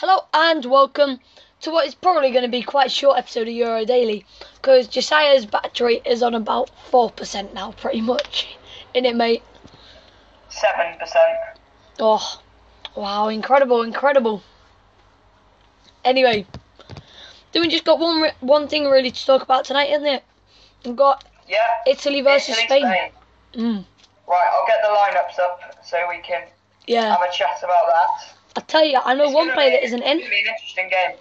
Hello and welcome to what is probably going to be quite a short episode of EuroDaily because Josiah's battery is on about 4% now, pretty much. In it, mate? Seven percent. Oh, wow, incredible, incredible. Anyway, then we just got one re- one thing really to talk about tonight, isn't it? We've got Yeah. Italy versus Italy, Spain. Mm, Right, I'll get the lineups up so we can yeah, have a chat about that. I tell you, I know It's one player that isn't in. Be an interesting game.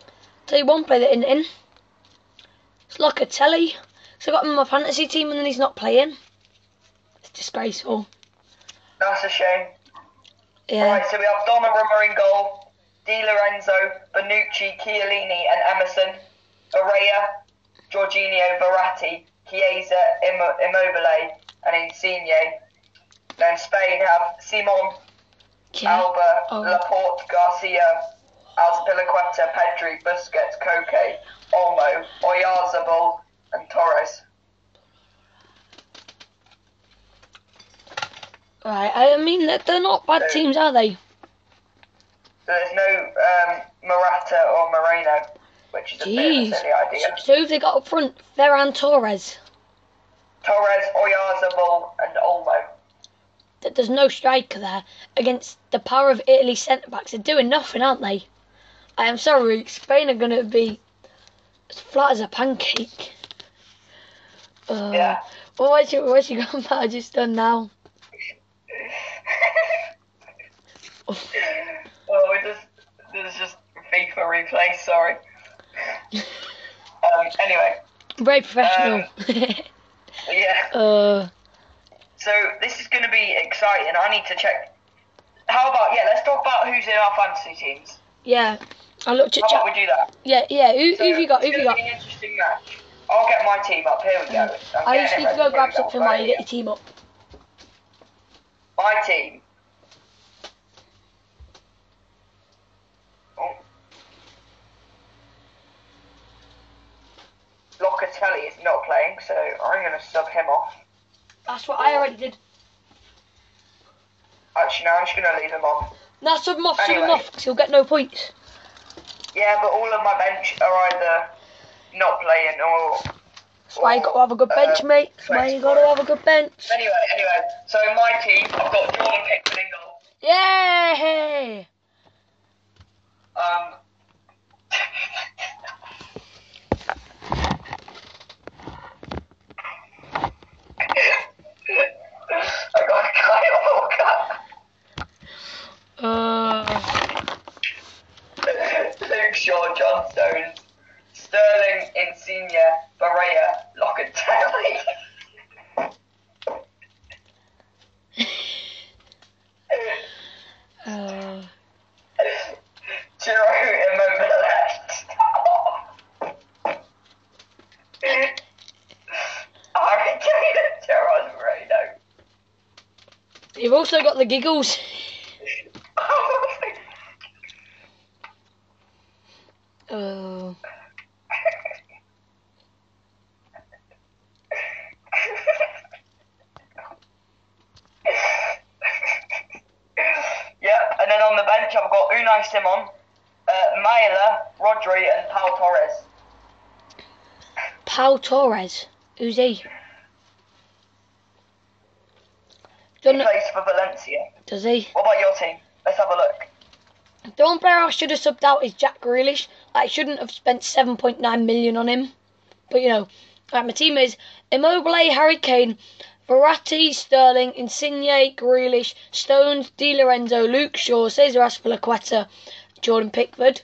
tell you one player that isn't in. It's Locatelli. So I got him in my fantasy team and then he's not playing. It's disgraceful. That's a shame. Yeah. Right, so we have Donnarumma in goal, Di Lorenzo, Bonucci, Chiellini, and Emerson, Barella, Jorginho, Verratti, Chiesa, Immobile, and Insigne. Then Spain have Simon, Yeah. Alba, Oh. Laporte, Garcia, Azpilicueta, Pedri, Busquets, Koke, Olmo, Oyarzabal, and Torres. Right. I mean, they're, they're not bad teams, are they? So there's no um, Morata or Moreno, which is a bit of Jeez. a silly idea. So who've they got up front? Ferran Torres. Torres, Oyarzabal, and Olmo. That there's no striker there against the power of Italy's centre backs. They're doing nothing, aren't they? I am sorry, Spain are going to be as flat as a pancake. Uh, Yeah. Well, where's your, where's your grandpa just done now? Oh, it just there's just FIFA replay. Sorry. um, anyway, Very professional. yeah. uh, So this is be exciting. I need to check. How about yeah? Let's talk about who's in our fantasy teams. yeah. I looked at How about we do that? Yeah, yeah. Who, So, who've you got? Who've you got? An interesting match. I'll get my team up. Here we go. Mm. I'm I just need to go grab something while you get your team up. My team. Oh. Locatelli is not playing, so I'm going to sub him off. That's what I already did. Actually, no, I'm just going to leave him. Now sub him off, sub him Anyway. off, 'cause he'll get no points. Yeah, but all of my bench are either not playing or. That's why you got to have a good bench, uh, mate. That's why you got to have a good bench. Anyway, anyway, so in my team, I've got Jordan Pickford in goal. Yay! Um. I got Kyle Walker, Uh, Luke Shaw, John Stones, Sterling, Insigne, Barella, Locatelli. Giroud, Immobile. Harry Kane, Gerard Moreno. you've also got the giggles. Uh, Yep, and then on the bench I've got Unai Simon, uh, Maehle, Rodri, and Paul Torres. Paul Torres. Who's he? He Don't, plays for Valencia. does he? What about your team? Let's have a look. The one player I should have subbed out is Jack Grealish. I shouldn't have spent 7.9 million on him. But you know, right, my team is Immobile, Harry Kane, Verratti, Sterling, Insigne, Grealish, Stones, Di Lorenzo, Luke Shaw, Cesar Azpilicueta, Jordan Pickford.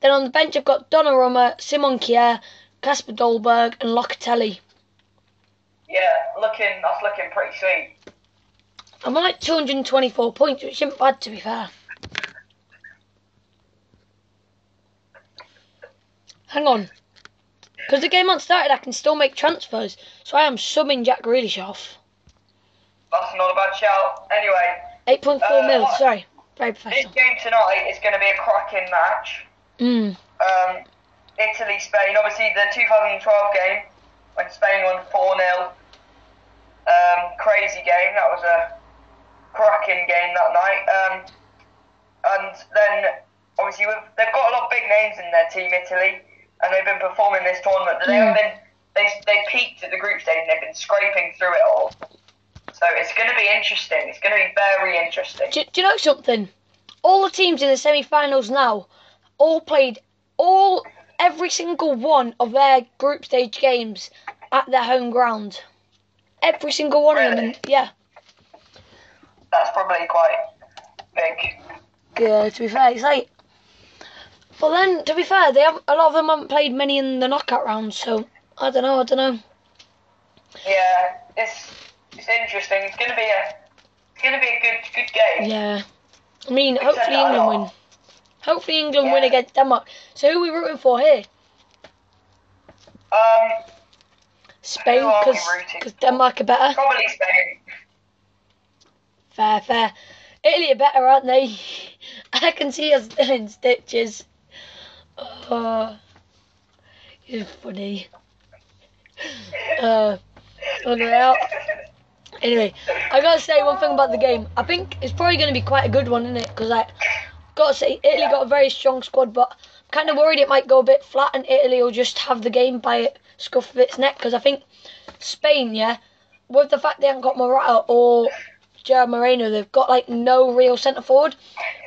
Then on the bench I've got Donnarumma, Simon Kjær, Kasper Dolberg, and Locatelli. Yeah, looking that's looking pretty sweet. I'm on like 224 points, which isn't bad to be fair. Hang on. Because the game hasn't started, I can still make transfers. So I am subbing Jack Grealish off. That's not a bad shout. Anyway, 8.4 Uh, mil, sorry. Very professional. this game tonight is going to be a cracking match. Mm. Um, Italy, Spain. Obviously, the 2012 game when Spain won 4 0. Um, crazy game. That was a cracking game that night. Um, and then obviously they've got a lot of big names in their team, Italy, and they've been performing this tournament. They have hmm. been they they peaked at the group stage and they've been scraping through it all. So it's going to be interesting. It's going to be very interesting. Do, do you know something? All the teams in the semi-finals now, all played all every single one of their group stage games at their home ground. Every single one of them. Yeah. That's probably quite big. Yeah. To be fair, it's like. But then, to be fair, they have a lot of them haven't played many in the knockout rounds, so I don't know. I don't know. Yeah, it's it's interesting. It's going to be a it's to be a good good game. Yeah. I mean, We've hopefully said that a England win. Hopefully England win against Denmark. So who are we rooting for here? Um, Spain, Who are we because? Denmark are better. probably Spain. Fair, fair. Italy are better, aren't they? I can see us in stitches. Oh, it's funny. Uh, unreal. Anyway, I gotta say one thing about the game. I think it's probably gonna be quite a good one, isn't it? Because like, gotta say, Italy got a very strong squad, but I'm kind of worried it might go a bit flat, and Italy will just have the game by it scuff of its neck. Because I think Spain, yeah, with the fact they haven't got Morata or Gerard Moreno, they've got like no real centre forward,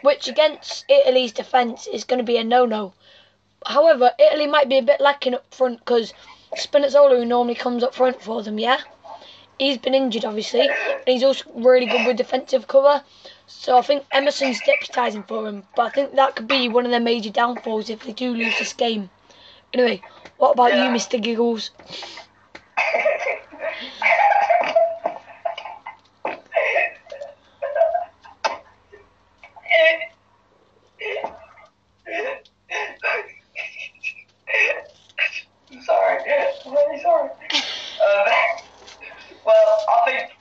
which against Italy's defence is going to be a no-no. However, Italy might be a bit lacking up front because Spinazzola, who normally comes up front for them, yeah, he's been injured obviously, and he's also really good with defensive cover. So I think Emerson's deputising for him, but I think that could be one of their major downfalls if they do lose this game. Anyway, what about you, Mr. Giggles? I'm sorry. I'm really sorry. Um, well, I think.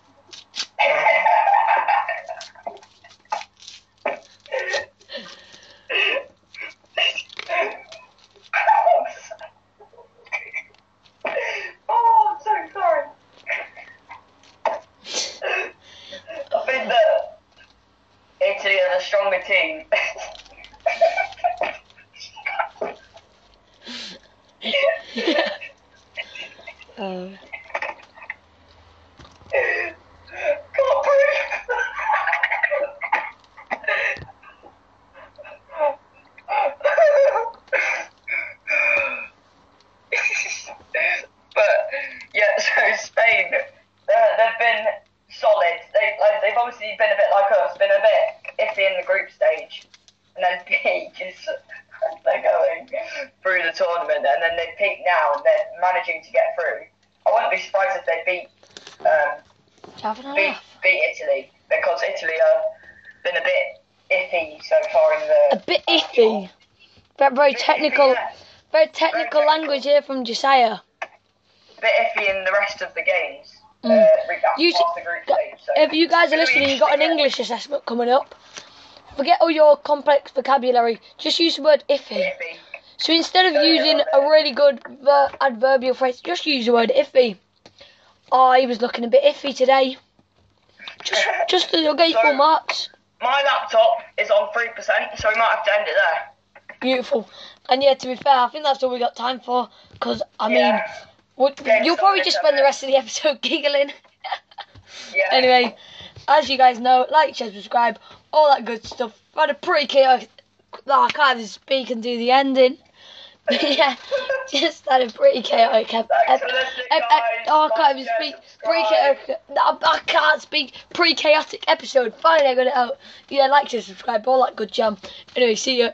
oh, I'm so sorry. I think that Italy are the stronger team. Uh, Can't breathe. but yeah, so Spain, uh, they've been solid. They like they've obviously been a bit like us, been a bit iffy in the group stage, and then peak is they're going through the tournament, and then they peak now, and they're managing to get through. I wouldn't be surprised if they beat um, beat, beat Italy because Italy have been a bit iffy so far in the. A bit iffy. Very, very Bit iffy, technical, yeah. very technical technical. language here from Josiah. bit iffy in the rest of the games. Mm. Uh, You past the group stage. So If you guys are it's gonna be listening, you've got an English assessment coming up. Forget all your complex vocabulary. Just use the word iffy. Iffy. So instead of using a really good ver- adverbial phrase, just use the word iffy. I was looking a bit iffy today. Just, just to get your full So- marks. My laptop is on three percent, so we might have to end it there. Beautiful. And yeah, to be fair, I think that's all we got time for. Because, I mean, Yeah. Yeah, you'll probably just spend the rest of the episode giggling. Yeah. anyway, as you guys know, like, share, subscribe, all that good stuff. I had a pretty chaotic. Oh, I can't even speak and do the ending. Yeah, just had a pretty chaotic. Ep- ep- ep- ep- oh, I can't even speak. Pretty subscribe. chaotic. I, I can't speak. Pretty chaotic episode. Finally, I got it out. Yeah, like, share, subscribe, all that good jam. Anyway, see ya.